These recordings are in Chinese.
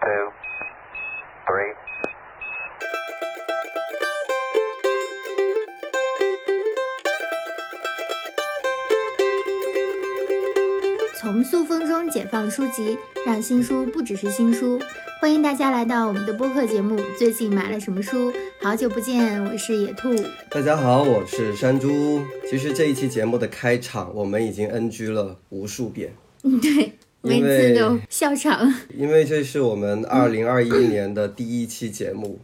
two, three. 从塑封中解放书籍，让新书不只是新书。欢迎大家来到我们的播客节目。最近买了什么书？好久不见，我是野兔。大家好，我是山猪。其实这一期节目的开场，我们已经 NG 了无数遍。嗯，对，每次都笑场。因为这是我们二零二一年的第一期节目，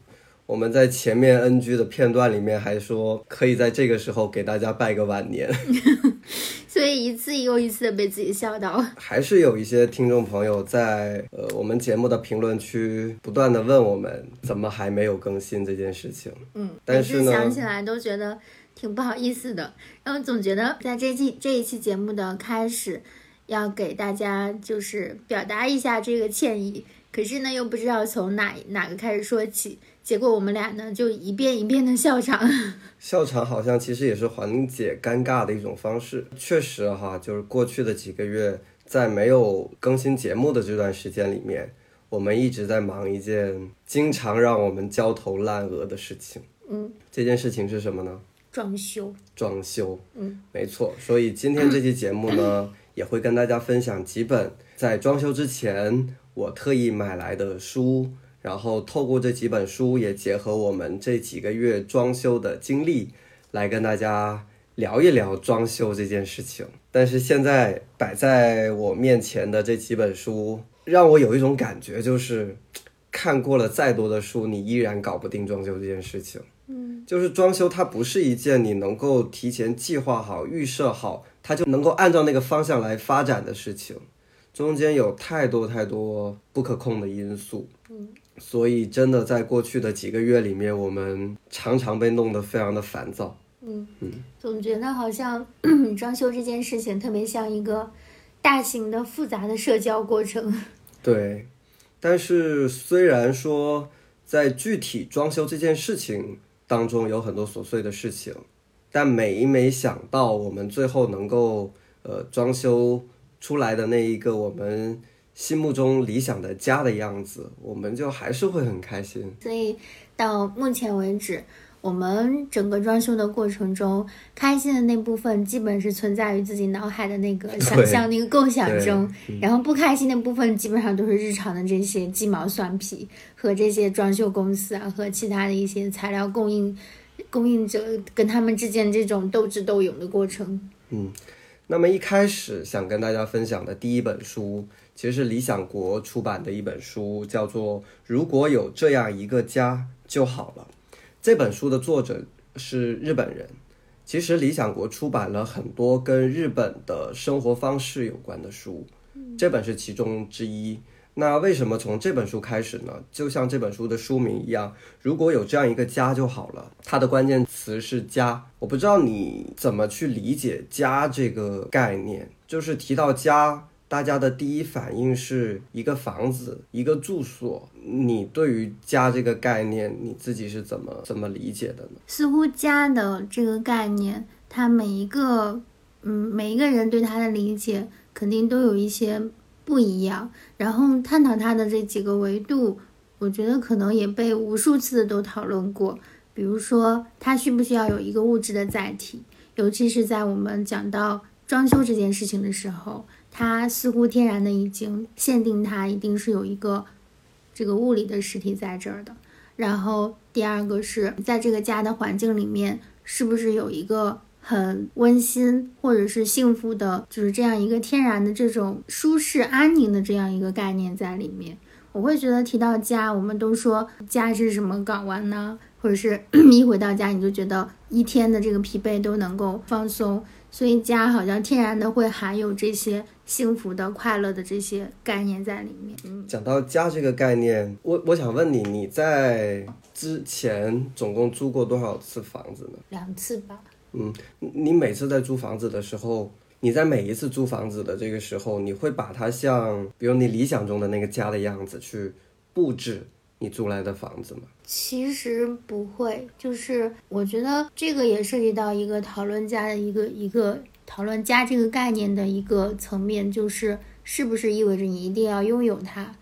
我们在前面 NG 的片段里面还说，可以在这个时候给大家拜个晚年。所以一次又一次的被自己笑到。还是有一些听众朋友在呃我们节目的评论区不断的问我们，怎么还没有更新这件事情。嗯，但是呢想起来都觉得挺不好意思的，然后总觉得在这期这一期节目的开始，要给大家就是表达一下这个歉意，可是呢又不知道从哪哪个开始说起，结果我们俩呢就一遍一遍的笑场。笑场好像其实也是缓解尴尬的一种方式。确实哈，就是过去的几个月，在没有更新节目的这段时间里面，我们一直在忙一件经常让我们焦头烂额的事情。嗯，这件事情是什么呢？装修，装修。嗯，没错。所以今天这期节目呢，也会跟大家分享几本在装修之前我特意买来的书。然后透过这几本书，也结合我们这几个月装修的经历，来跟大家聊一聊装修这件事情。但是现在摆在我面前的这几本书，让我有一种感觉，就是看过了再多的书，你依然搞不定装修这件事情。嗯，就是装修，它不是一件你能够提前计划好、预设好，它就能够按照那个方向来发展的事情。中间有太多太多不可控的因素。嗯。所以，真的在过去的几个月里面，我们常常被弄得非常的烦躁。嗯嗯，总觉得好像 装修这件事情特别像一个大型的复杂的社交过程。对，但是虽然说在具体装修这件事情当中有很多琐碎的事情，但每每想到我们最后能够呃装修出来的那一个我们。心目中理想的家的样子，我们就还是会很开心。所以到目前为止，我们整个装修的过程中，开心的那部分基本是存在于自己脑海的那个想象、那个构想中，然后不开心的部分基本上都是日常的这些鸡毛蒜皮和这些装修公司啊和其他的一些材料供应供应者跟他们之间这种斗智斗勇的过程。嗯，那么一开始想跟大家分享的第一本书。其实是理想国出版的一本书，叫做《如果有这样一个家就好了》。这本书的作者是日本人。其实理想国出版了很多跟日本的生活方式有关的书，这本是其中之一。那为什么从这本书开始呢？就像这本书的书名一样，如果有这样一个家就好了。它的关键词是家。我不知道你怎么去理解家这个概念，就是提到家。大家的第一反应是一个房子，一个住所。你对于家这个概念，你自己是怎么怎么理解的呢？似乎家的这个概念，它每一个，嗯，每一个人对它的理解肯定都有一些不一样。然后探讨它的这几个维度，我觉得可能也被无数次的都讨论过。比如说，它需不需要有一个物质的载体？尤其是在我们讲到装修这件事情的时候。它似乎天然的已经限定它一定是有一个这个物理的实体在这儿的。然后第二个是在这个家的环境里面，是不是有一个很温馨或者是幸福的，就是这样一个天然的这种舒适安宁的这样一个概念在里面？我会觉得提到家，我们都说家是什么港湾呢？或者是 一回到家你就觉得一天的这个疲惫都能够放松。所以家好像天然的会含有这些幸福的、快乐的这些概念在里面。嗯，讲到家这个概念，我我想问你，你在之前总共租过多少次房子呢？两次吧。嗯，你每次在租房子的时候，你在每一次租房子的这个时候，你会把它像，比如你理想中的那个家的样子去布置？你租来的房子吗？其实不会，就是我觉得这个也涉及到一个讨论家的一个一个讨论家这个概念的一个层面，就是是不是意味着你一定要拥有它？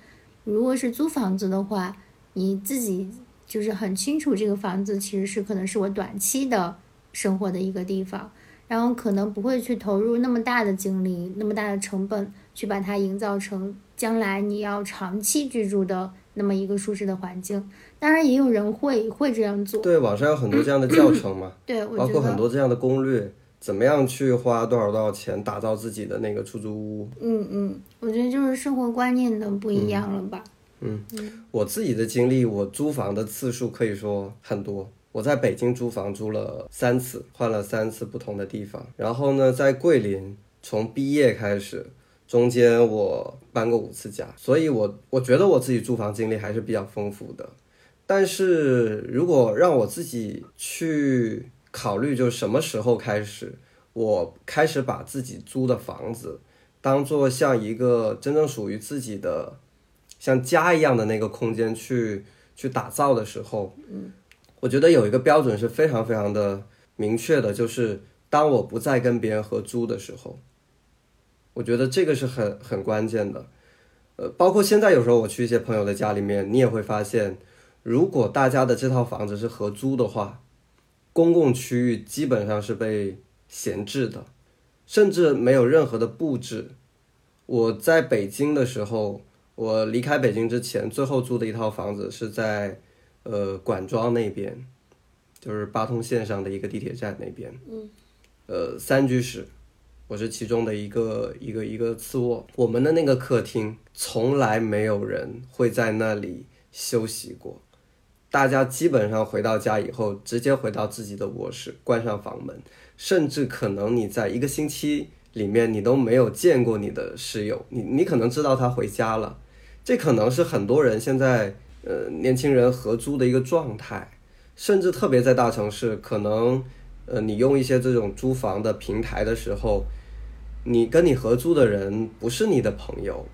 如果是租房子的话，你自己就是很清楚这个房子其实是可能是我短期的生活的一个地方，然后可能不会去投入那么大的精力、那么大的成本去把它营造成将来你要长期居住的那么一个舒适的环境。当然，也有人会会这样做。对，网上有很多这样的教程嘛，对，我包括很多这样的攻略，怎么样去花多少多少钱打造自己的那个出租屋。嗯嗯，我觉得就是生活观念的不一样了吧。嗯我自己的经历，我租房的次数可以说很多。我在北京租房租了三次，换了三次不同的地方。然后呢，在桂林，从毕业开始，中间我搬过五次家，所以我我觉得我自己租房经历还是比较丰富的。但是如果让我自己去考虑，就什么时候开始，我开始把自己租的房子当做像一个真正属于自己的。像家一样的那个空间去去打造的时候，嗯，我觉得有一个标准是非常非常的明确的，就是当我不再跟别人合租的时候，我觉得这个是很很关键的。呃，包括现在有时候我去一些朋友的家里面，你也会发现，如果大家的这套房子是合租的话，公共区域基本上是被闲置的，甚至没有任何的布置。我在北京的时候。我离开北京之前，最后租的一套房子是在，呃，管庄那边，就是八通线上的一个地铁站那边。嗯。呃，三居室，我是其中的一个一个一个次卧。我们的那个客厅从来没有人会在那里休息过，大家基本上回到家以后，直接回到自己的卧室，关上房门，甚至可能你在一个星期里面，你都没有见过你的室友，你你可能知道他回家了。这可能是很多人现在呃年轻人合租的一个状态，甚至特别在大城市，可能呃你用一些这种租房的平台的时候，你跟你合租的人不是你的朋友，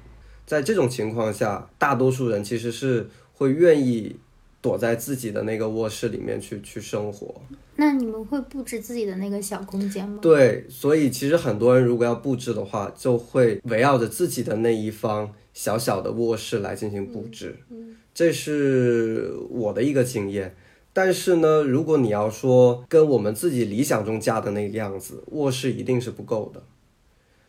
在这种情况下，大多数人其实是会愿意躲在自己的那个卧室里面去去生活。那你们会布置自己的那个小空间吗？对，所以其实很多人如果要布置的话，就会围绕着自己的那一方。小小的卧室来进行布置，这是我的一个经验。但是呢，如果你要说跟我们自己理想中家的那个样子，卧室一定是不够的。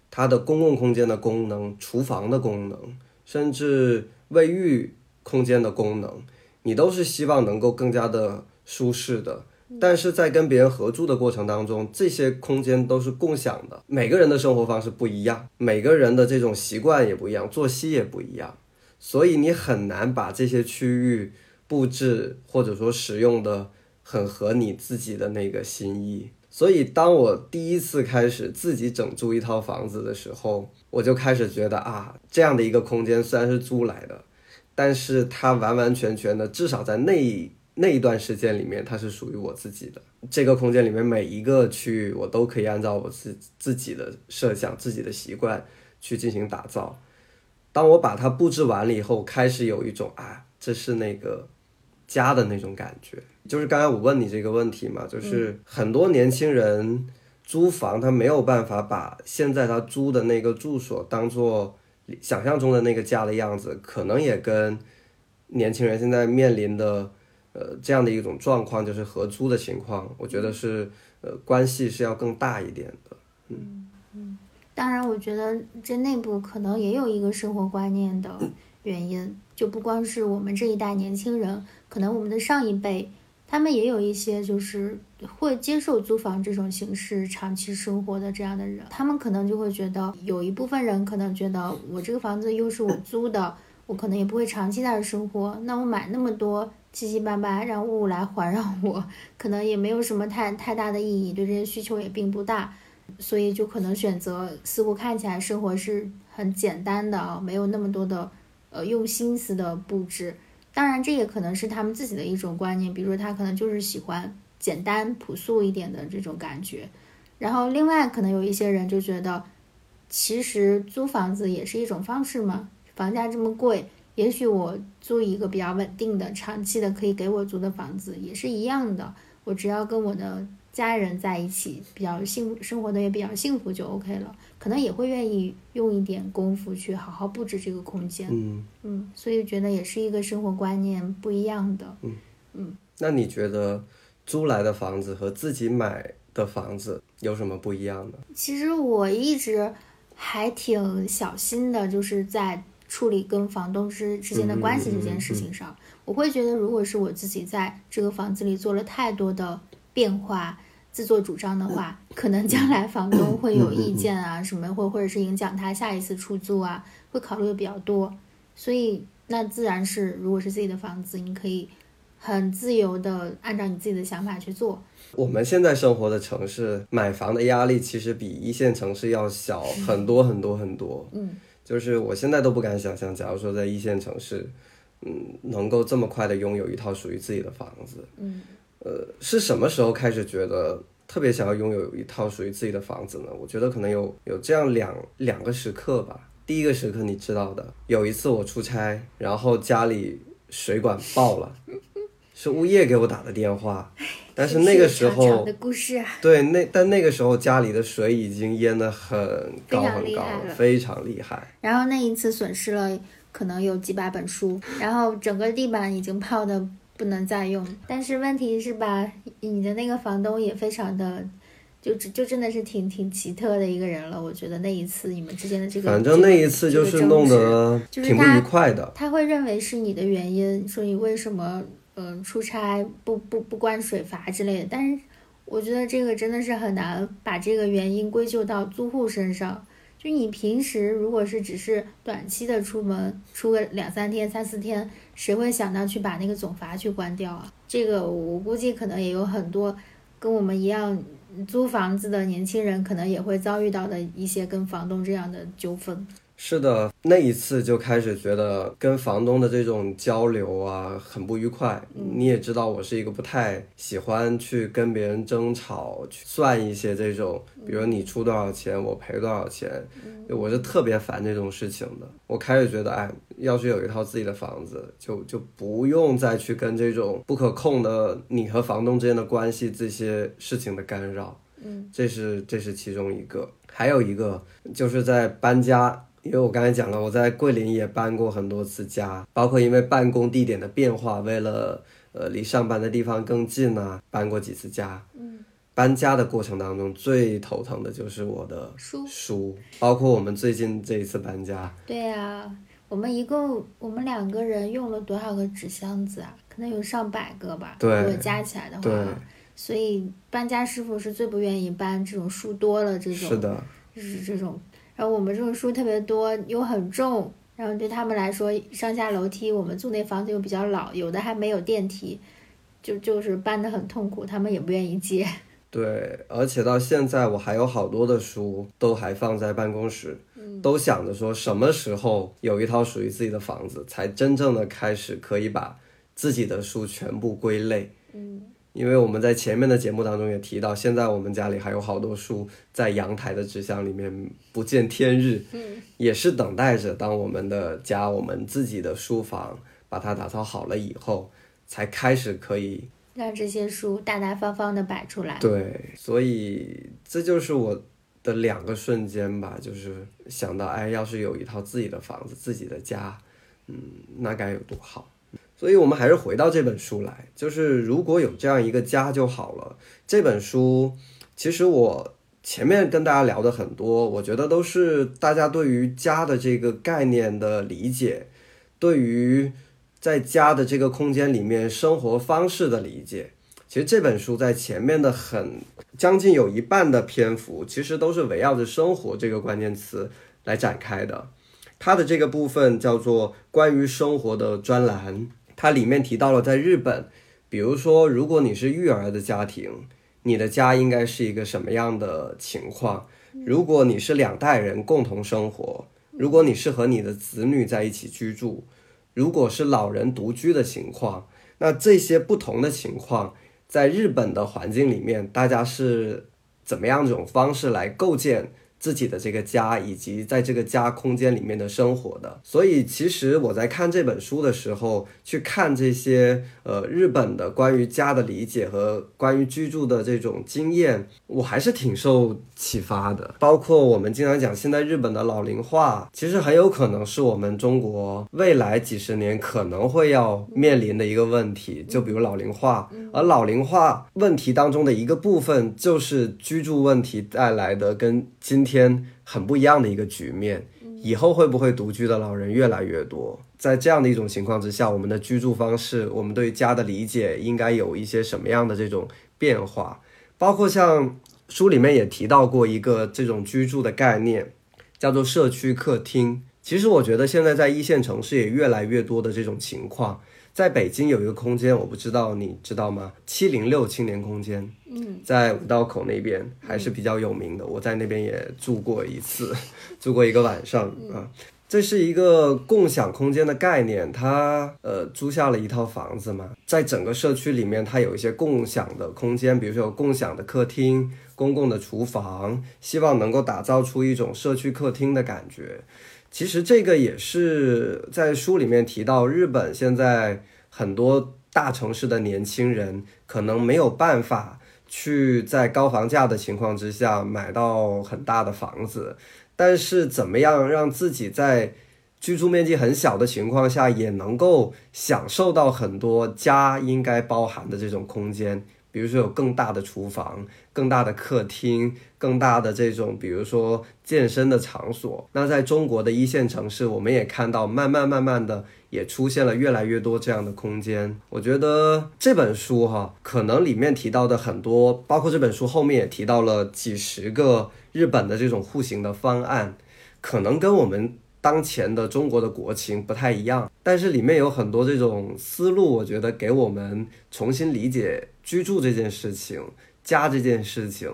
它的公共空间的功能、厨房的功能，甚至卫浴空间的功能，你都是希望能够更加的舒适的。但是在跟别人合租的过程当中，这些空间都是共享的。每个人的生活方式不一样，每个人的这种习惯也不一样，作息也不一样，所以你很难把这些区域布置或者说使用的很合你自己的那个心意。所以当我第一次开始自己整租一套房子的时候，我就开始觉得啊，这样的一个空间虽然是租来的，但是它完完全全的，至少在那。那一段时间里面，它是属于我自己的。这个空间里面每一个区域，我都可以按照我自自己的设想、自己的习惯去进行打造。当我把它布置完了以后，开始有一种啊，这是那个家的那种感觉。就是刚才我问你这个问题嘛，就是很多年轻人租房，他没有办法把现在他租的那个住所当做想象中的那个家的样子，可能也跟年轻人现在面临的。呃，这样的一种状况就是合租的情况，我觉得是呃关系是要更大一点的。嗯嗯，当然，我觉得这内部可能也有一个生活观念的原因，就不光是我们这一代年轻人，可能我们的上一辈他们也有一些就是会接受租房这种形式长期生活的这样的人，他们可能就会觉得有一部分人可能觉得我这个房子又是我租的，我可能也不会长期在这生活，那我买那么多。七七八八让物来环绕我，可能也没有什么太太大的意义，对这些需求也并不大，所以就可能选择似乎看起来生活是很简单的啊，没有那么多的呃用心思的布置。当然，这也可能是他们自己的一种观念，比如说他可能就是喜欢简单朴素一点的这种感觉。然后另外可能有一些人就觉得，其实租房子也是一种方式嘛，房价这么贵。也许我租一个比较稳定的、长期的可以给我租的房子也是一样的。我只要跟我的家人在一起，比较幸生活的也比较幸福就 OK 了，可能也会愿意用一点功夫去好好布置这个空间。嗯，嗯，所以觉得也是一个生活观念不一样的。嗯嗯那你觉得租来的房子和自己买的房子有什么不一样呢？其实我一直还挺小心的，就是在处理跟房东之之间的关系这件事情上，我会觉得，如果是我自己在这个房子里做了太多的变化、自作主张的话，可能将来房东会有意见啊，什么或或者是影响他下一次出租啊，会考虑的比较多。所以那自然是，如果是自己的房子，你可以很自由的按照你自己的想法去做。我们现在生活的城市，买房的压力其实比一线城市要小很多很多很多。嗯，就是我现在都不敢想象，假如说在一线城市，嗯，能够这么快的拥有一套属于自己的房子。嗯，呃，是什么时候开始觉得特别想要拥有一套属于自己的房子呢？我觉得可能有有这样两两个时刻吧。第一个时刻你知道的，有一次我出差，然后家里水管爆了，是物业给我打的电话，但是那个时候的故事啊，对，那但那个时候家里的水已经淹得很高很高了，非常厉害。然后那一次损失了可能有几百本书，然后整个地板已经泡的不能再用。但是问题是吧，你的那个房东也非常的，就就真的是挺挺奇特的一个人了。我觉得那一次你们之间的这个，反正那一次就是弄得挺不就是他愉快的。他会认为是你的原因，说你为什么嗯、出差不不不关水阀之类的。但是我觉得这个真的是很难把这个原因归咎到租户身上。就你平时如果是只是短期的出门，出个两三天、三四天，谁会想到去把那个总阀去关掉啊？这个我估计可能也有很多跟我们一样租房子的年轻人，可能也会遭遇到的一些跟房东这样的纠纷。是的，那一次就开始觉得跟房东的这种交流啊很不愉快。你也知道，我是一个不太喜欢去跟别人争吵，去算一些这种，比如你出多少钱，我赔多少钱，我是特别烦这种事情的。我开始觉得，哎，要是有一套自己的房子，就就不用再去跟这种不可控的你和房东之间的关系这些事情的干扰。嗯，这是这是其中一个，还有一个就是在搬家。因为我刚才讲了，我在桂林也搬过很多次家，包括因为办公地点的变化，为了呃离上班的地方更近啊，搬过几次家。嗯，搬家的过程当中最头疼的就是我的书书，包括我们最近这一次搬家，对呀、我们一共我们两个人用了多少个纸箱子啊？可能有上百个吧，对如果加起来的对话。所以搬家师傅是最不愿意搬这种书多了这种，是的，就是这种。然后我们这种书特别多，又很重，然后对他们来说上下楼梯，我们住那房子又比较老，有的还没有电梯，就就是搬得很痛苦，他们也不愿意接。对，而且到现在我还有好多的书都还放在办公室，都想着说什么时候有一套属于自己的房子，才真正的开始可以把自己的书全部归类。嗯，因为我们在前面的节目当中也提到，现在我们家里还有好多书在阳台的纸箱里面不见天日，嗯，也是等待着当我们的家、我们自己的书房把它打造好了以后，才开始可以让这些书大大方方的摆出来。对，所以这就是我的两个瞬间吧，就是想到，哎，要是有一套自己的房子、自己的家，嗯，那该有多好。所以我们还是回到这本书来，就是如果有这样一个家就好了。这本书其实我前面跟大家聊的很多，我觉得都是大家对于家的这个概念的理解，对于在家的这个空间里面生活方式的理解。其实这本书在前面的很将近有一半的篇幅，其实都是围绕着生活这个关键词来展开的。它的这个部分叫做关于生活的专栏，它里面提到了在日本，比如说如果你是育儿的家庭，你的家应该是一个什么样的情况？如果你是两代人共同生活，如果你是和你的子女在一起居住，如果是老人独居的情况，那这些不同的情况，在日本的环境里面，大家是怎么样一种方式来构建自己的这个家，以及在这个家空间里面的生活的。所以，其实我在看这本书的时候，去看这些呃日本的关于家的理解和关于居住的这种经验，我还是挺受启发的。包括我们经常讲，现在日本的老龄化，其实很有可能是我们中国未来几十年可能会要面临的一个问题。就比如老龄化，而老龄化问题当中的一个部分，就是居住问题带来的跟今天很不一样的一个局面。以后会不会独居的老人越来越多？在这样的一种情况之下，我们的居住方式，我们对家的理解应该有一些什么样的这种变化？包括像书里面也提到过一个这种居住的概念，叫做社区客厅。其实我觉得现在在一线城市也越来越多的这种情况。在北京有一个空间，我不知道你知道吗？七零六青年空间，嗯，在五道口那边还是比较有名的。我在那边也住过一次，住过一个晚上啊。这是一个共享空间的概念，它呃租下了一套房子嘛，在整个社区里面，它有一些共享的空间，比如说有共享的客厅、公共的厨房，希望能够打造出一种社区客厅的感觉。其实这个也是在书里面提到，日本现在很多大城市的年轻人可能没有办法去在高房价的情况之下买到很大的房子，但是怎么样让自己在居住面积很小的情况下也能够享受到很多家应该包含的这种空间。比如说有更大的厨房、更大的客厅、更大的这种，比如说健身的场所。那在中国的一线城市，我们也看到慢慢慢慢的也出现了越来越多这样的空间。我觉得这本书哈，可能里面提到的很多，包括这本书后面也提到了几十个日本的这种户型的方案，可能跟我们。当前的中国的国情不太一样，但是里面有很多这种思路，我觉得给我们重新理解居住这件事情、家这件事情，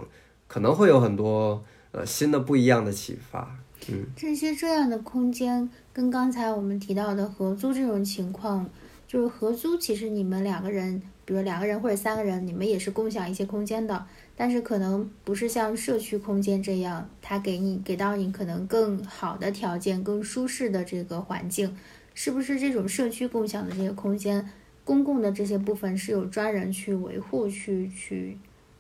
可能会有很多呃新的不一样的启发。嗯，这些这样的空间跟刚才我们提到的合租这种情况，就是合租其实你们两个人，比如两个人或者三个人，你们也是共享一些空间的。但是可能不是像社区空间这样，它给你给到你可能更好的条件、更舒适的这个环境，是不是这种社区共享的这些空间，公共的这些部分是有专人去维护、去去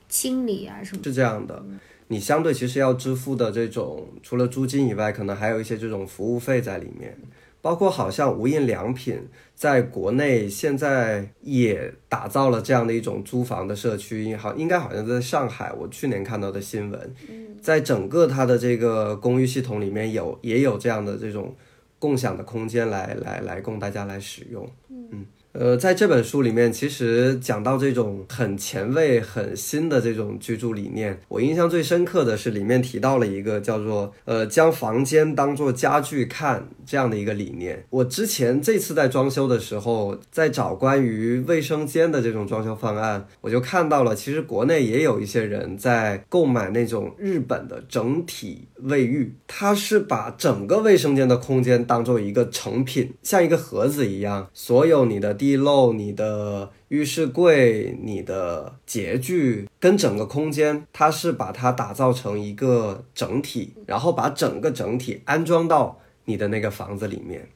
清理啊什么？是这样的，你相对其实要支付的这种，除了租金以外，可能还有一些这种服务费在里面。包括好像无印良品在国内现在也打造了这样的一种租房的社区，好应该好像在上海，我去年看到的新闻，在整个它的这个公寓系统里面有也有这样的这种共享的空间来来来供大家来使用，嗯。呃，在这本书里面，其实讲到这种很前卫、很新的这种居住理念，我印象最深刻的是里面提到了一个叫做“呃，将房间当做家具看”这样的一个理念。我之前这次在装修的时候，在找关于卫生间的这种装修方案，我就看到了，其实国内也有一些人在购买那种日本的整体卫浴，它是把整个卫生间的空间当做一个成品，像一个盒子一样，所有你的。地漏，你的浴室柜、你的洁具跟整个空间，它是把它打造成一个整体，然后把整个整体安装到你的那个房子里面。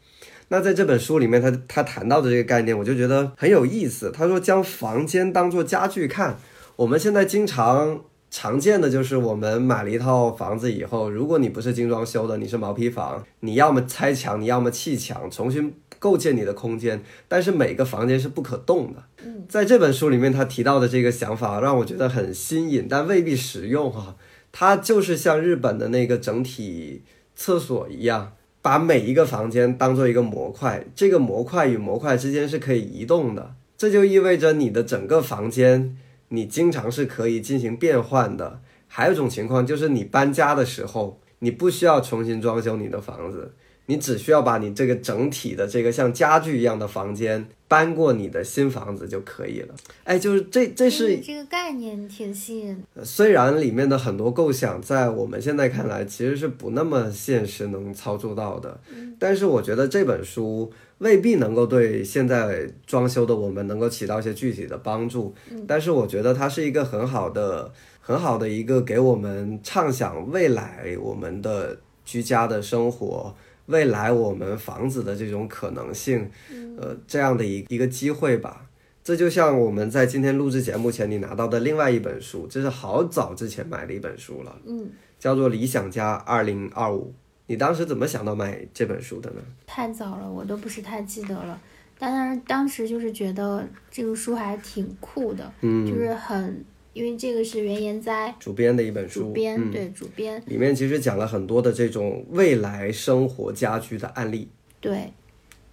那在这本书里面，他他谈到的这个概念，我就觉得很有意思。他说将房间当做家具看。我们现在经常常见的就是我们买了一套房子以后，如果你不是精装修的，你是毛坯房，你要么拆墙，你要么砌墙，重新。构建你的空间，但是每个房间是不可动的。嗯，在这本书里面，他提到的这个想法让我觉得很新颖，但未必实用哈。它就是像日本的那个整体厕所一样，把每一个房间当做一个模块，这个模块与模块之间是可以移动的。这就意味着你的整个房间，你经常是可以进行变换的。还有一种情况就是你搬家的时候，你不需要重新装修你的房子。你只需要把你这个整体的这个像家具一样的房间搬过你的新房子就可以了。哎，就是这，这是这个概念挺吸引。虽然里面的很多构想在我们现在看来其实是不那么现实能操作到的，但是我觉得这本书未必能够对现在装修的我们能够起到一些具体的帮助。但是我觉得它是一个很好的。很好的一个给我们畅想未来我们的居家的生活，未来我们房子的这种可能性，呃，这样的一一个机会吧。这就像我们在今天录制节目前你拿到的另外一本书，这是好早之前买的一本书了，嗯，叫做《理想家二零二五》。你当时怎么想到买这本书的呢？太早了，我都不是太记得了。但是当时就是觉得这个书还挺酷的，嗯，就是很，因为这个是原研哉主编的一本书，主编、嗯，对主编。里面其实讲了很多的这种未来生活家居的案例。对，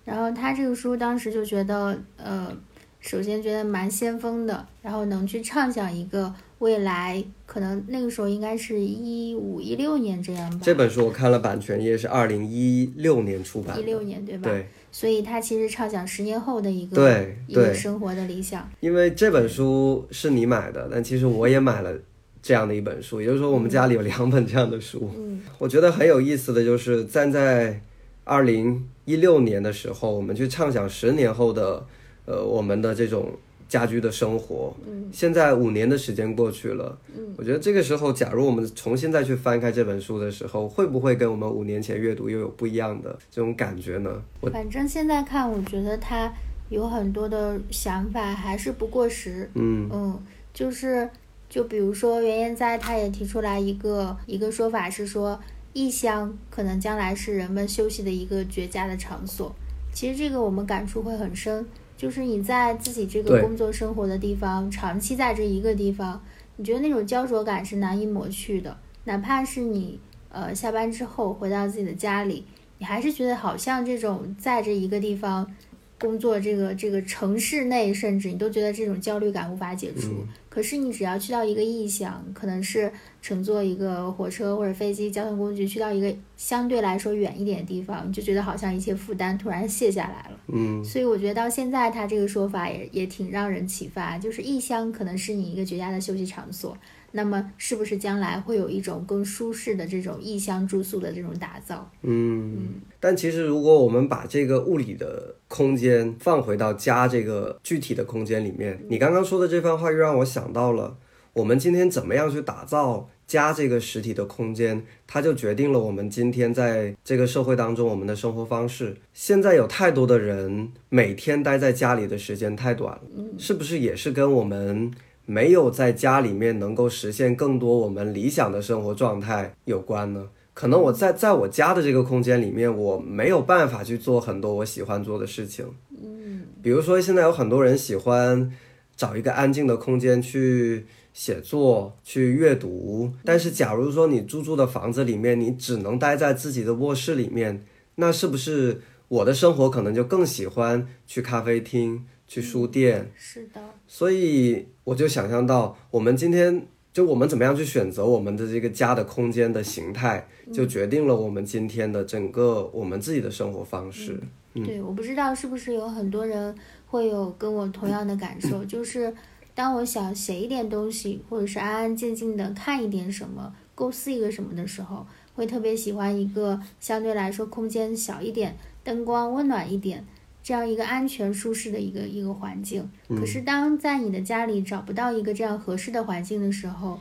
然后他这个书当时就觉得，呃，首先觉得蛮先锋的，然后能去畅想一个未来，可能那个时候应该是一五一六年这样吧，这本书我看了版权页是二零一六年出版的，一六年对吧？对，所以他其实畅想十年后的一个对一个生活的理想。因为这本书是你买的，但其实我也买了这样的一本书，也就是说我们家里有两本这样的书。嗯我觉得很有意思的就是站在二零一六年的时候，我们去畅想十年后的呃我们的这种家居的生活。嗯现在五年的时间过去了，嗯，我觉得这个时候，假如我们重新再去翻开这本书的时候，会不会跟我们五年前阅读又有不一样的这种感觉呢？我反正现在看，我觉得他有很多的想法还是不过时。嗯嗯，就是就比如说原研哉他也提出来一个一个说法是说，异乡可能将来是人们休息的一个绝佳的场所。其实这个我们感触会很深，就是你在自己这个工作生活的地方，长期在这一个地方，你觉得那种焦灼感是难以抹去的。哪怕是你呃下班之后回到自己的家里，你还是觉得好像这种在这一个地方工作，这个这个城市内，甚至你都觉得这种焦虑感无法解除。嗯可是你只要去到一个异乡，可能是乘坐一个火车或者飞机交通工具去到一个相对来说远一点的地方，你就觉得好像一切负担突然卸下来了。嗯所以我觉得到现在他这个说法也也挺让人启发，就是异乡可能是你一个绝佳的休息场所。那么是不是将来会有一种更舒适的这种异乡住宿的这种打造？嗯，但其实如果我们把这个物理的空间放回到家这个具体的空间里面，你刚刚说的这番话又让我想到了，我们今天怎么样去打造家这个实体的空间，它就决定了我们今天在这个社会当中我们的生活方式。现在有太多的人每天待在家里的时间太短了，是不是也是跟我们？没有在家里面能够实现更多我们理想的生活状态有关呢？可能我在在我家的这个空间里面，我没有办法去做很多我喜欢做的事情。嗯比如说，现在有很多人喜欢找一个安静的空间去写作、去阅读。但是，假如说你租住的房子里面，你只能待在自己的卧室里面，那是不是我的生活可能就更喜欢去咖啡厅、去书店？是的，所以我就想象到，我们今天就我们怎么样去选择我们的这个家的空间的形态，就决定了我们今天的整个我们自己的生活方式。对，我不知道是不是有很多人会有跟我同样的感受，就是当我想写一点东西，或者是安安静静的看一点什么，构思一个什么的时候，会特别喜欢一个相对来说空间小一点、灯光温暖一点。这样一个安全舒适的一个一个环境，可是当在你的家里找不到一个这样合适的环境的时候，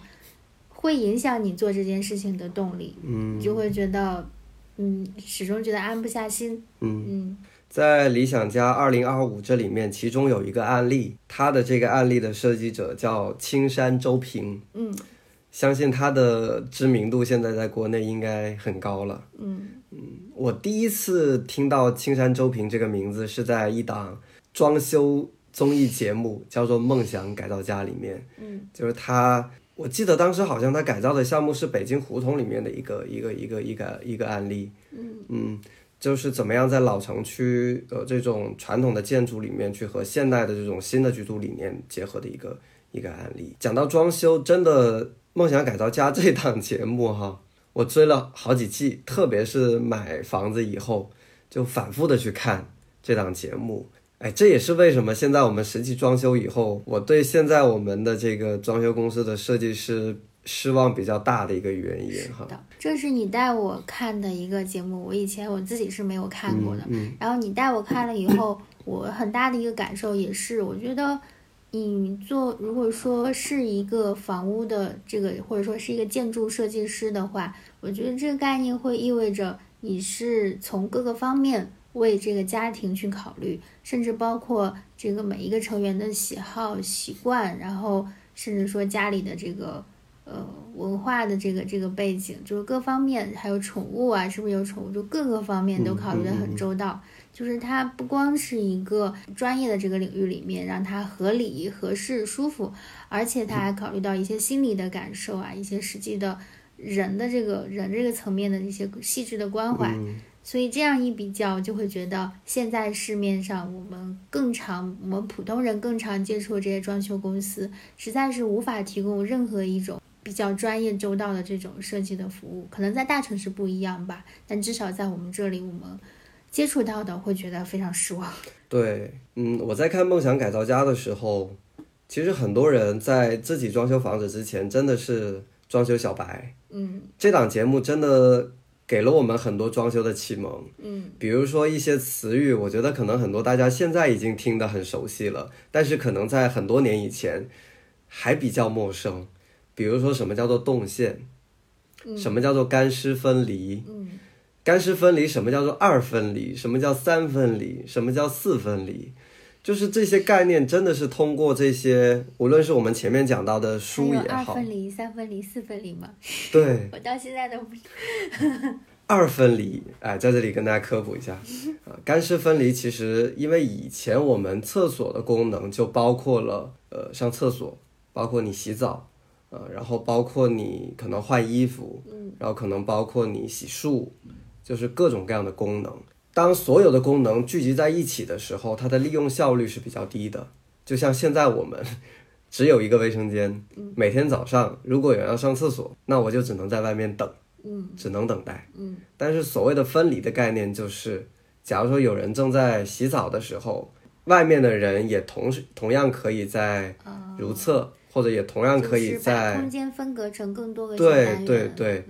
会影响你做这件事情的动力，嗯你就会觉得，嗯，始终觉得安不下心，嗯，嗯在理想家二零二五这里面，其中有一个案例，它的这个案例的设计者叫青山周平，嗯。相信他的知名度现在在国内应该很高了。嗯。我第一次听到青山周平这个名字是在一档装修综艺节目，叫做《梦想改造家》里面，嗯。就是他，我记得当时好像他改造的项目是北京胡同里面的一个一个一个一个一个案例，嗯。嗯，就是怎么样在老城区呃这种传统的建筑里面去和现代的这种新的居住理念结合的一个一个案例。讲到装修，真的《梦想改造家》这档 节目哈，我追了好几季，特别是买房子以后，就反复的去看这档节目。哎，这也是为什么现在我们实际装修以后，我对现在我们的这个装修公司的设计师失望比较大的一个原因哈。的，这是你带我看的一个节目，我以前我自己是没有看过的。嗯然后你带我看了以后，我很大的一个感受也是，我觉得你做如果说是一个房屋的这个，或者说是一个建筑设计师的话，我觉得这个概念会意味着你是从各个方面为这个家庭去考虑，甚至包括这个每一个成员的喜好、习惯，然后甚至说家里的这个呃文化的这个这个背景，就是各方面，还有宠物啊，是不是有宠物，就各个方面都考虑的很周到。就是它不光是一个专业的这个领域里面让它合理、合适、舒服，而且它还考虑到一些心理的感受啊，一些实际的人的这个人这个层面的一些细致的关怀。所以这样一比较，就会觉得现在市面上我们更常我们普通人更常接触这些装修公司，实在是无法提供任何一种比较专业周到的这种设计的服务。可能在大城市不一样吧，但至少在我们这里，我们。接触到的会觉得非常失望。对，嗯，我在看《梦想改造家》的时候，其实很多人在自己装修房子之前，真的是装修小白。嗯，这档节目真的给了我们很多装修的启蒙。嗯，比如说一些词语，我觉得可能很多大家现在已经听得很熟悉了，但是可能在很多年以前还比较陌生。比如说什么叫做动线，什么叫做干湿分离。嗯。干湿分离，什么叫做二分离？什么叫三分离？什么叫四分离？就是这些概念，真的是通过这些，无论是我们前面讲到的书也好，二分离、三分离、四分离吗？对，我到现在都不。二分离，哎，在这里跟大家科普一下啊，干湿分离其实因为以前我们厕所的功能就包括了，呃，上厕所，包括你洗澡，呃，然后包括你可能换衣服，嗯，然后可能包括你洗漱。就是各种各样的功能，当所有的功能聚集在一起的时候，它的利用效率是比较低的。就像现在我们只有一个卫生间，每天早上如果有人要上厕所，那我就只能在外面等，嗯，只能等待，嗯。但是所谓的分离的概念就是，假如说有人正在洗澡的时候，外面的人也同时同样可以在如厕，或者也同样可以在空间分隔成更多个对对对，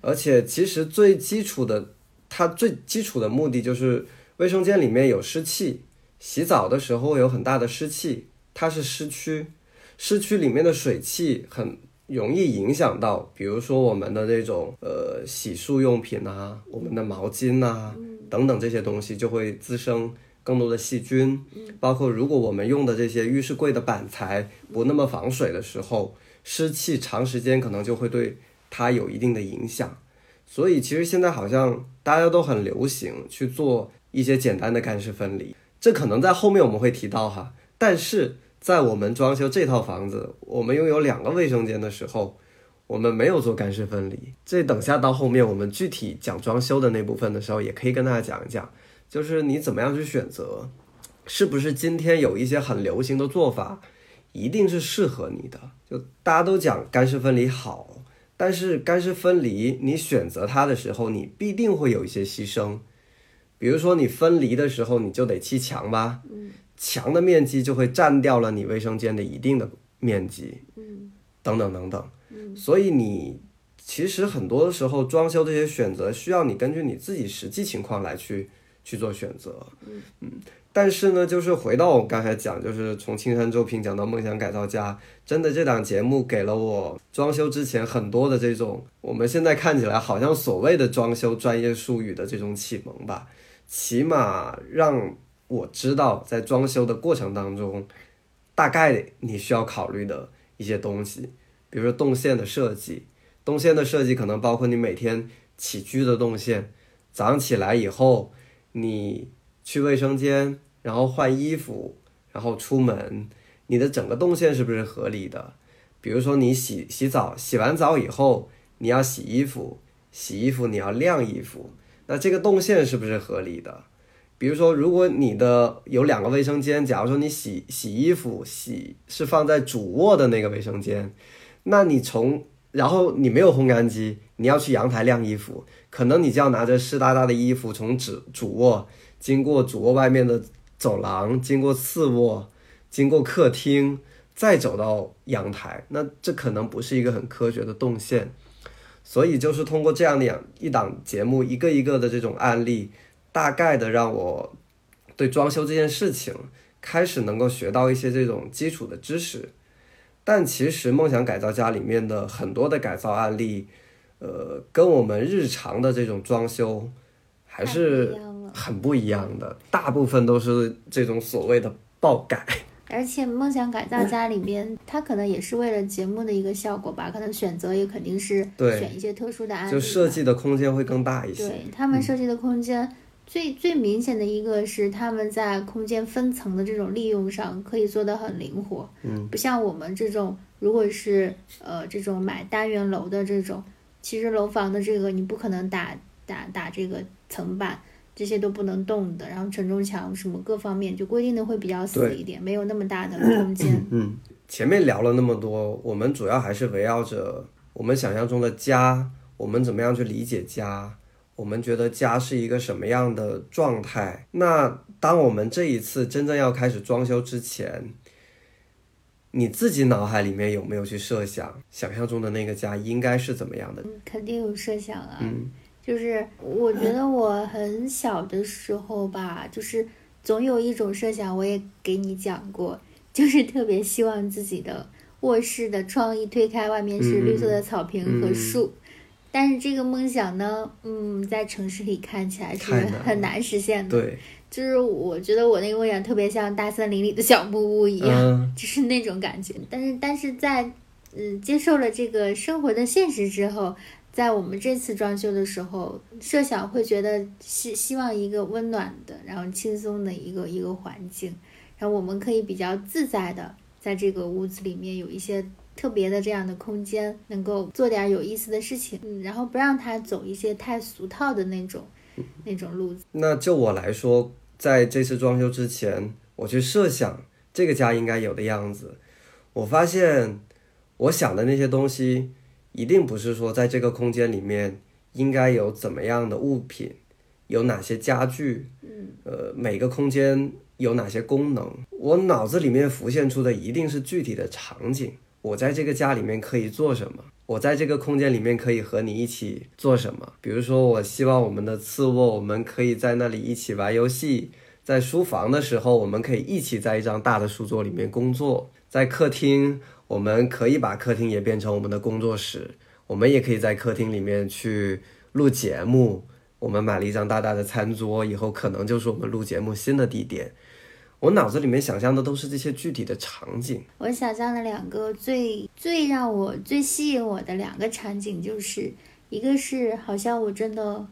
而且其实最基础的。它最基础的目的就是卫生间里面有湿气，洗澡的时候有很大的湿气，它是湿区，湿区里面的水汽很容易影响到，比如说我们的那种呃洗漱用品啊，我们的毛巾啊等等这些东西就会滋生更多的细菌，包括如果我们用的这些浴室柜的板材不那么防水的时候，湿气长时间可能就会对它有一定的影响。所以其实现在好像大家都很流行去做一些简单的干湿分离，这可能在后面我们会提到哈。但是在我们装修这套房子，我们拥有两个卫生间的时候，我们没有做干湿分离。这等下到后面我们具体讲装修的那部分的时候，也可以跟大家讲一讲，就是你怎么样去选择，是不是今天有一些很流行的做法，一定是适合你的。就大家都讲干湿分离好。但是干湿分离，你选择它的时候，你必定会有一些牺牲。比如说，你分离的时候，你就得砌墙吧，墙的面积就会占掉了你卫生间的一定的面积，等等等等，所以你其实很多的时候装修这些选择，需要你根据你自己实际情况来去去做选择，嗯。但是呢，就是回到我刚才讲，就是从青山周平讲到梦想改造家，真的这档节目给了我装修之前很多的这种我们现在看起来好像所谓的装修专业术语的这种启蒙吧，起码让我知道在装修的过程当中，大概你需要考虑的一些东西，比如说动线的设计，动线的设计可能包括你每天起居的动线，早上起来以后你。去卫生间，然后换衣服，然后出门，你的整个动线是不是合理的？比如说你洗洗澡，洗完澡以后你要洗衣服，洗衣服你要晾衣服，那这个动线是不是合理的？比如说，如果你的有两个卫生间，假如说你洗洗衣服洗是放在主卧的那个卫生间，那你从然后你没有烘干机，你要去阳台晾衣服，可能你就要拿着湿哒哒的衣服从主主卧。经过主卧外面的走廊，经过次卧，经过客厅，再走到阳台，那这可能不是一个很科学的动线。所以就是通过这样的两一档节目，一个一个的这种案例，大概的让我对装修这件事情开始能够学到一些这种基础的知识。但其实梦想改造家里面的很多的改造案例，呃，跟我们日常的这种装修还是很不一样的，大部分都是这种所谓的爆改。而且梦想改造家里边，它可能也是为了节目的一个效果吧，可能选择也肯定是选一些特殊的案例，就设计的空间会更大一些。对他们设计的空间。最最明显的一个是他们在空间分层的这种利用上可以做得很灵活，嗯，不像我们这种，如果是呃这种买单元楼的这种，其实楼房的这个你不可能打打打这个层板，这些都不能动的，然后承重墙什么各方面就规定的会比较死一点，没有那么大的 空间。嗯，前面聊了那么多，我们主要还是围绕着我们想象中的家，我们怎么样去理解家。我们觉得家是一个什么样的状态？那当我们这一次真正要开始装修之前，你自己脑海里面有没有去设想，想象中的那个家应该是怎么样的？肯定有设想啊。嗯，就是我觉得我很小的时候吧，就是总有一种设想，我也给你讲过，就是特别希望自己的卧室的窗一推开，外面是绿色的草坪和树。但是这个梦想呢，嗯，在城市里看起来是很难实现的。对，就是我觉得我那个梦想特别像大森林里的小木屋一样，就是那种感觉。但是，但是在嗯接受了这个生活的现实之后，在我们这次装修的时候，设想会觉得希希望一个温暖的，然后轻松的一个一个环境，然后我们可以比较自在的在这个屋子里面有一些。特别的这样的空间，能够做点有意思的事情，嗯，然后不让他走一些太俗套的那种那种路子。那就我来说，在这次装修之前，我去设想这个家应该有的样子，我发现我想的那些东西，一定不是说在这个空间里面应该有怎么样的物品，有哪些家具，嗯，呃，每个空间有哪些功能，我脑子里面浮现出的一定是具体的场景。我在这个家里面可以做什么？我在这个空间里面可以和你一起做什么？比如说，我希望我们的次卧，我们可以在那里一起玩游戏；在书房的时候，我们可以一起在一张大的书桌里面工作；在客厅，我们可以把客厅也变成我们的工作室，我们也可以在客厅里面去录节目。我们买了一张大大的餐桌，以后可能就是我们录节目新的地点。我脑子里面想象的都是这些具体的场景。我想象的两个最最让我最吸引我的两个场景，就是一个是好像我真的，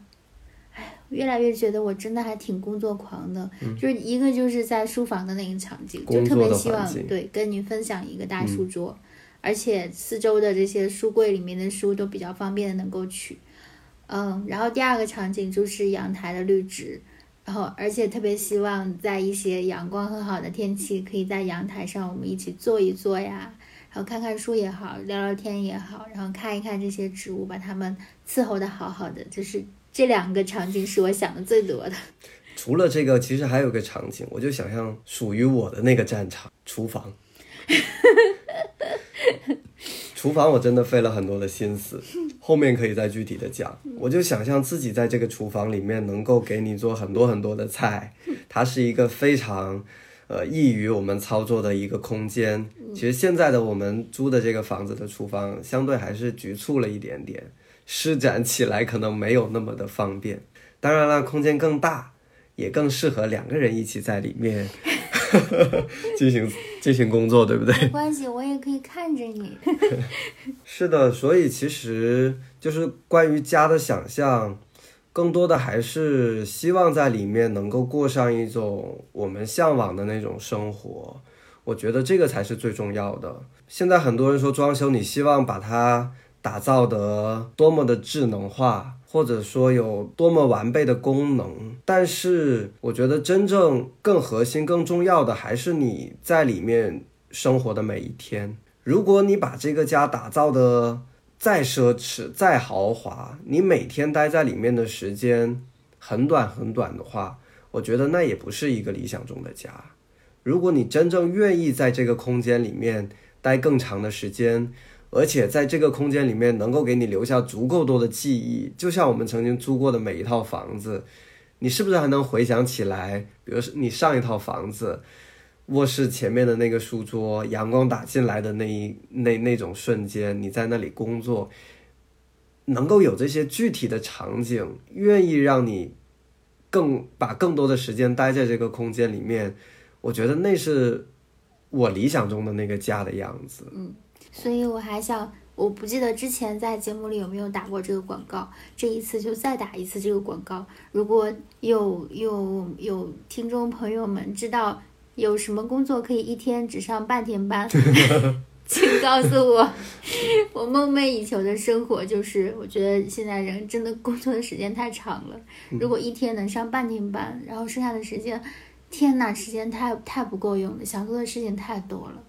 哎，越来越觉得我真的还挺工作狂的。就是一个就是在书房的那个场景，就特别希望对跟你分享一个大书桌，而且四周的这些书柜里面的书都比较方便的能够取。嗯，然后第二个场景就是阳台的绿植。然后，而且特别希望在一些阳光很好的天气，可以在阳台上我们一起坐一坐呀，然后看看书也好，聊聊天也好，然后看一看这些植物，把它们伺候的好好的。就是这两个场景是我想的最多的。除了这个，其实还有个场景，我就想象属于我的那个战场——厨房。厨房我真的费了很多的心思，后面可以再具体的讲。我就想象自己在这个厨房里面能够给你做很多很多的菜，它是一个非常，呃，易于我们操作的一个空间。其实现在的我们租的这个房子的厨房相对还是局促了一点点，施展起来可能没有那么的方便。当然了，空间更大，也更适合两个人一起在里面。进行进行工作，对不对？没关系，我也可以看着你。是的，所以其实就是关于家的想象，更多的还是希望在里面能够过上一种我们向往的那种生活。我觉得这个才是最重要的。现在很多人说装修，你希望把它打造得多么的智能化。或者说有多么完备的功能，但是我觉得真正更核心、更重要的还是你在里面生活的每一天。如果你把这个家打造的再奢侈、再豪华，你每天待在里面的时间很短很短的话，我觉得那也不是一个理想中的家。如果你真正愿意在这个空间里面待更长的时间，而且在这个空间里面，能够给你留下足够多的记忆，就像我们曾经租过的每一套房子，你是不是还能回想起来？比如说你上一套房子，卧室前面的那个书桌，阳光打进来的那一那那种瞬间，你在那里工作，能够有这些具体的场景，愿意让你更把更多的时间待在这个空间里面，我觉得那是我理想中的那个家的样子。所以我还想，我不记得之前在节目里有没有打过这个广告，这一次就再打一次这个广告。如果有有有听众朋友们知道有什么工作可以一天只上半天班，请告诉我。我梦寐以求的生活就是，我觉得现在人真的工作的时间太长了，如果一天能上半天班，然后剩下的时间，天呐，时间太太不够用了，想做的事情太多了。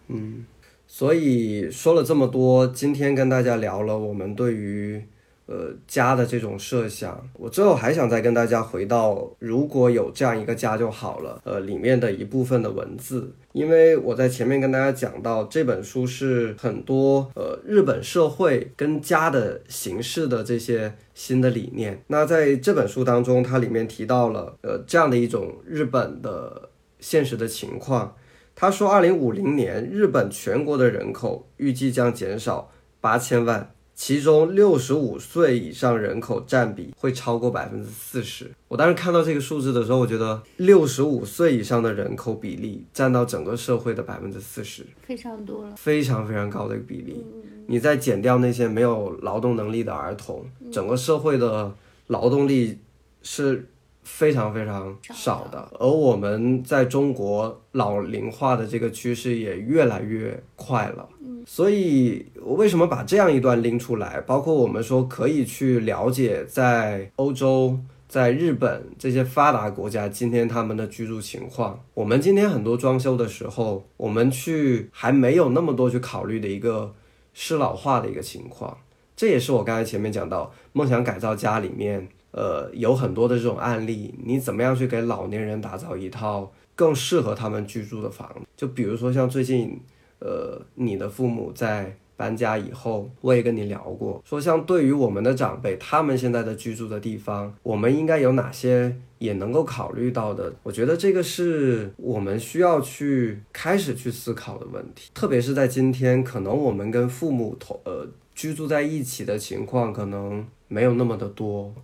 所以说了这么多，今天跟大家聊了我们对于呃家的这种设想。我最后还想再跟大家回到，如果有这样一个家就好了，呃，里面的一部分的文字，因为我在前面跟大家讲到，这本书是很多呃日本社会跟家的形式的这些新的理念。那在这本书当中，它里面提到了呃这样的一种日本的现实的情况。他说，二零五零年日本全国的人口预计将减少八千万，其中六十五岁以上人口占比会超过百分之四十。我当时看到这个数字的时候，我觉得六十五岁以上的人口比例占到整个社会的百分之四十，非常多了。非常非常高的一个比例。你再减掉那些没有劳动能力的儿童，整个社会的劳动力是非常非常少的。而我们在中国老龄化的这个趋势也越来越快了。所以，我为什么把这样一段拎出来？包括我们说可以去了解在欧洲、在日本这些发达国家今天他们的居住情况。我们今天很多装修的时候，我们去还没有那么多去考虑的一个适老化的一个情况。这也是我刚才前面讲到梦想改造家里面，呃，有很多的这种案例，你怎么样去给老年人打造一套更适合他们居住的房子？就比如说像最近，呃，你的父母在搬家以后，我也跟你聊过，说像对于我们的长辈，他们现在的居住的地方，我们应该有哪些也能够考虑到的？我觉得这个是我们需要去开始去思考的问题，特别是在今天，可能我们跟父母同呃居住在一起的情况可能没有那么的多，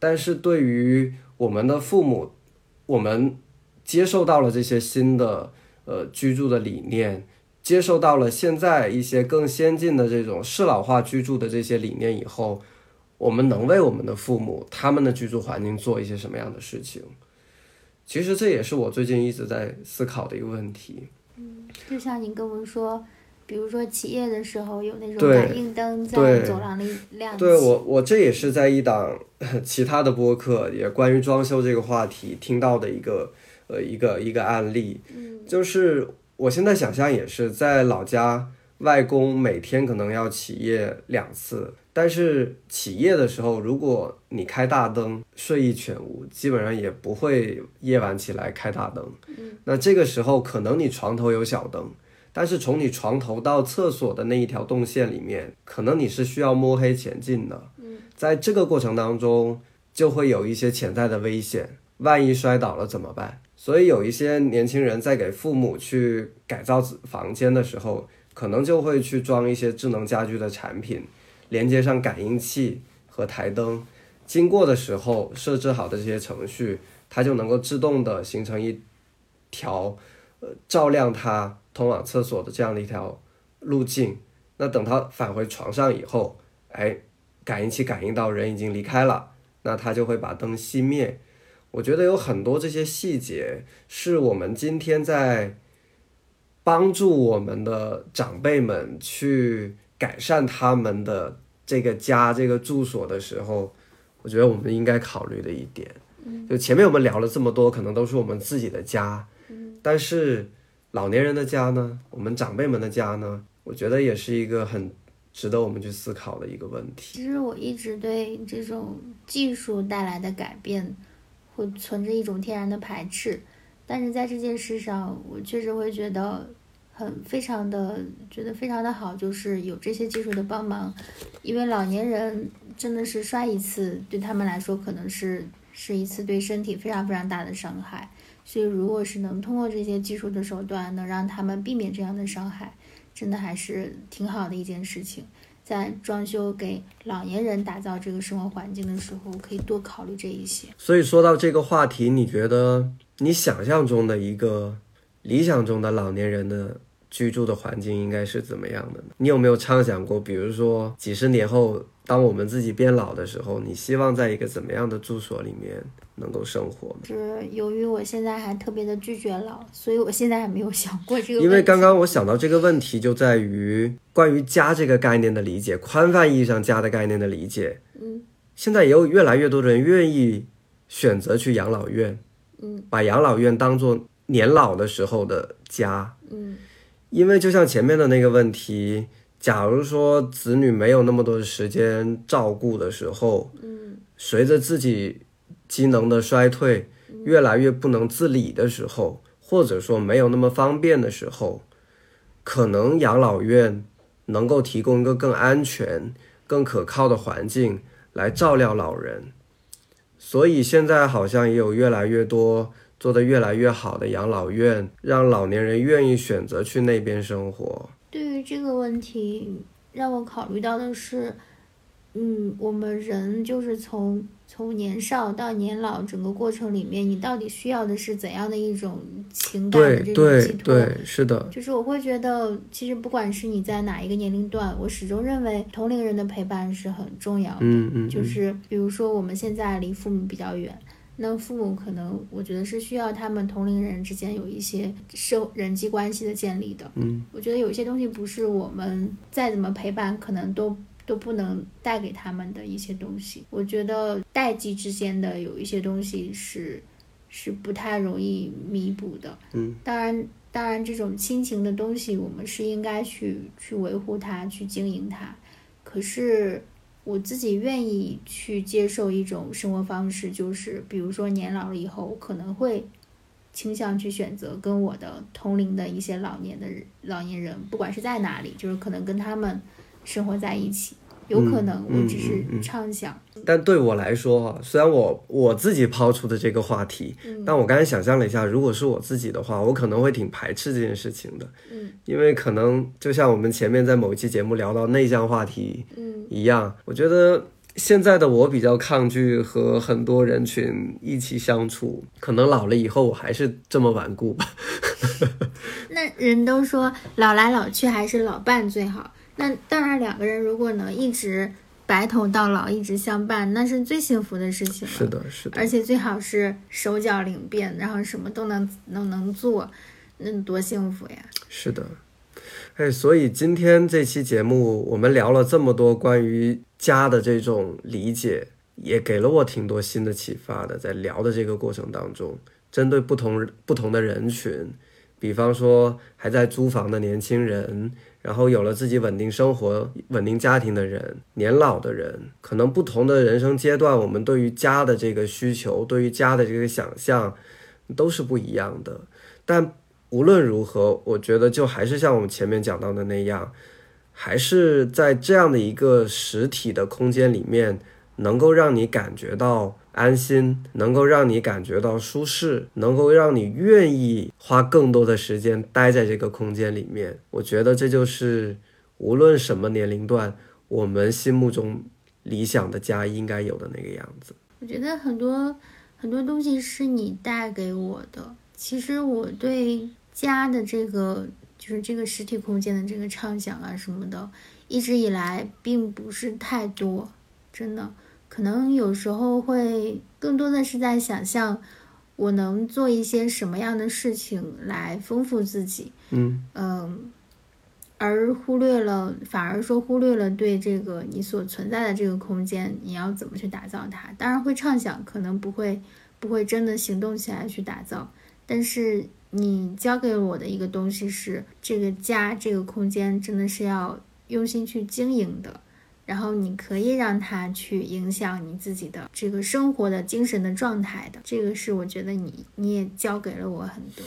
但是对于我们的父母，我们接受到了这些新的呃居住的理念，接受到了现在一些更先进的这种适老化居住的这些理念以后，我们能为我们的父母他们的居住环境做一些什么样的事情？其实这也是我最近一直在思考的一个问题。嗯就像您跟我们说，比如说起夜的时候有那种感应灯在对走廊里亮起，对我，我这也是在一档 其他的播客，也关于装修这个话题听到的一个呃一个一个案例，就是我现在想象也是在老家，外公每天可能要起夜两次，但是起夜的时候，如果你开大灯，睡意全无，基本上也不会夜晚起来开大灯。那这个时候可能你床头有小灯。但是从你床头到厕所的那一条动线里面，可能你是需要摸黑前进的。在这个过程当中，就会有一些潜在的危险，万一摔倒了怎么办？所以有一些年轻人在给父母去改造房间的时候，可能就会去装一些智能家居的产品，连接上感应器和台灯，经过的时候设置好的这些程序，它就能够自动的形成一条呃照亮它通往厕所的这样的一条路径。那等他返回床上以后，哎，感应器感应到人已经离开了，那他就会把灯熄灭。我觉得有很多这些细节是我们今天在帮助我们的长辈们去改善他们的这个家、这个住所的时候，我觉得我们应该考虑的一点。就前面我们聊了这么多，可能都是我们自己的家，但是老年人的家呢，我们长辈们的家呢，我觉得也是一个很值得我们去思考的一个问题。其实我一直对这种技术带来的改变，会存着一种天然的排斥，但是在这件事上，我确实会觉得很非常的觉得非常的好，就是有这些技术的帮忙，因为老年人真的是摔一次，对他们来说可能是是一次对身体非常非常大的伤害，所以，如果是能通过这些技术的手段，能让他们避免这样的伤害，真的还是挺好的一件事情。在装修给老年人打造这个生活环境的时候，可以多考虑这一些。所以说到这个话题，你觉得你想象中的一个理想中的老年人的居住的环境应该是怎么样的呢？你有没有畅想过，比如说几十年后，当我们自己变老的时候，你希望在一个怎么样的住所里面能够生活呢？是由于我现在还特别的拒绝老，所以我现在还没有想过这个问题。因为刚刚我想到这个问题，就在于关于家这个概念的理解，宽泛意义上家的概念的理解。嗯现在也有越来越多的人愿意选择去养老院，嗯把养老院当做年老的时候的家。嗯因为就像前面的那个问题，假如说子女没有那么多的时间照顾的时候，嗯随着自己机能的衰退，越来越不能自理的时候，或者说没有那么方便的时候，可能养老院能够提供一个更安全、更可靠的环境来照料老人。所以现在好像也有越来越多做得越来越好的养老院，让老年人愿意选择去那边生活。对于这个问题，让我考虑到的是，嗯，我们人就是从从年少到年老整个过程里面，你到底需要的是怎样的一种情感的这种对对寄托？对，是的，就是我会觉得，其实不管是你在哪一个年龄段，我始终认为同龄人的陪伴是很重要的。嗯嗯，嗯就是比如说我们现在离父母比较远，那父母可能我觉得是需要他们同龄人之间有一些社人际关系的建立的。嗯，我觉得有一些东西不是我们再怎么陪伴，可能都都不能带给他们的一些东西。我觉得代际之间的有一些东西是是不太容易弥补的。嗯，当然。当然，这种亲情的东西，我们是应该去去维护它，去经营它。可是，我自己愿意去接受一种生活方式，就是比如说年老了以后，我可能会倾向去选择跟我的同龄的一些老年的人老年人，不管是在哪里，就是可能跟他们生活在一起。有可能我只是嗯嗯嗯畅想，但对我来说哈，虽然我我自己抛出的这个话题，嗯但我刚才想象了一下，如果是我自己的话，我可能会挺排斥这件事情的，嗯因为可能就像我们前面在某一期节目聊到内向话题嗯一样，我觉得现在的我比较抗拒和很多人群一起相处，可能老了以后我还是这么顽固吧。那人都说老来老去还是老伴最好。那当然，两个人如果能一直白头到老，一直相伴，那是最幸福的事情了。是的，是的而，且最好是手脚灵便，然后什么都能能能做，那多幸福呀！是的。哎，所以今天这期节目我们聊了这么多关于家的这种理解，也给了我挺多新的启发的。在聊的这个过程当中，针对不同不同的人群，比方说还在租房的年轻人，然后有了自己稳定生活、稳定家庭的人，年老的人，可能不同的人生阶段，我们对于家的这个需求，对于家的这个想象，都是不一样的。但无论如何，我觉得就还是像我们前面讲到的那样，还是在这样的一个实体的空间里面，能够让你感觉到安心，能够让你感觉到舒适，能够让你愿意花更多的时间待在这个空间里面。我觉得这就是无论什么年龄段，我们心目中理想的家应该有的那个样子。我觉得很多很多东西是你带给我的。其实我对家的这个，就是这个实体空间的这个畅想啊什么的，一直以来并不是太多，真的。可能有时候会更多的是在想象，我能做一些什么样的事情来丰富自己。嗯嗯，而忽略了，反而说忽略了对这个你所存在的这个空间，你要怎么去打造它。当然会畅想，可能不会不会真的行动起来去打造。但是你教给我的一个东西是，这个家这个空间真的是要用心去经营的。然后你可以让它去影响你自己的这个生活的精神的状态的，这个是我觉得你你也教给了我很多。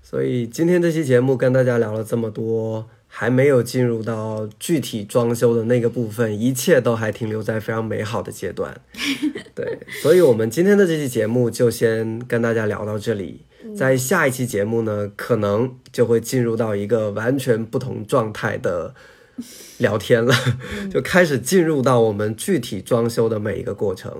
所以今天这期节目跟大家聊了这么多。还没有进入到具体装修的那个部分，一切都还停留在非常美好的阶段。对，所以我们今天的这期节目就先跟大家聊到这里。在下一期节目呢，可能就会进入到一个完全不同状态的聊天了，就开始进入到我们具体装修的每一个过程。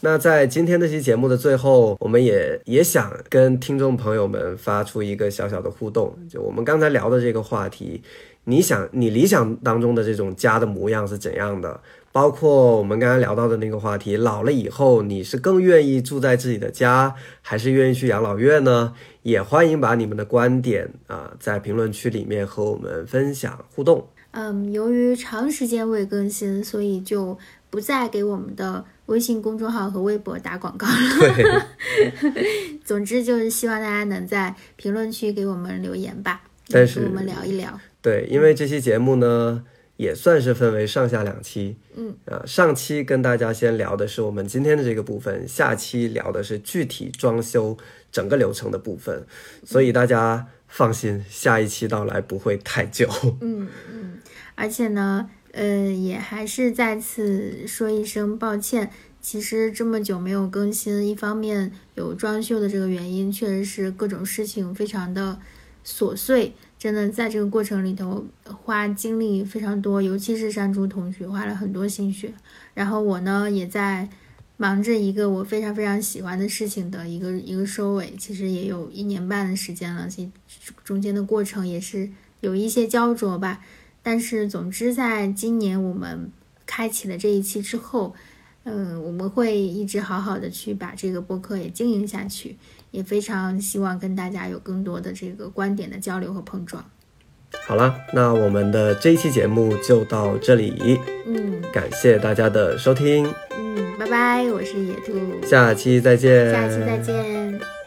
那在今天这期节目的最后，我们也也想跟听众朋友们发出一个小小的互动，就我们刚才聊的这个话题，你想你理想当中的这种家的模样是怎样的？包括我们刚才聊到的那个话题，老了以后你是更愿意住在自己的家，还是愿意去养老院呢？也欢迎把你们的观点啊、在评论区里面和我们分享互动。嗯，由于长时间未更新，所以就不再给我们的微信公众号和微博打广告了。对，总之就是希望大家能在评论区给我们留言吧，但是跟我们聊一聊。对，因为这期节目呢，也算是分为上下两期。嗯，呃，上期跟大家先聊的是我们今天的这个部分，下期聊的是具体装修整个流程的部分，所以大家放心，下一期到来不会太久。嗯嗯，而且呢，呃，也还是再次说一声抱歉。其实这么久没有更新，一方面有装修的这个原因，确实是各种事情非常的琐碎，真的在这个过程里头花精力非常多，尤其是山猪同学花了很多心血，然后我呢也在忙着一个我非常非常喜欢的事情的一个一个收尾，其实也有一年半的时间了，其中间的过程也是有一些焦灼吧。但是总之，在今年我们开启了这一期之后，嗯，我们会一直好好的去把这个播客也经营下去，也非常希望跟大家有更多的这个观点的交流和碰撞。好了，那我们的这一期节目就到这里，嗯感谢大家的收听，嗯，拜拜，我是野兔，下期再见，下期再见。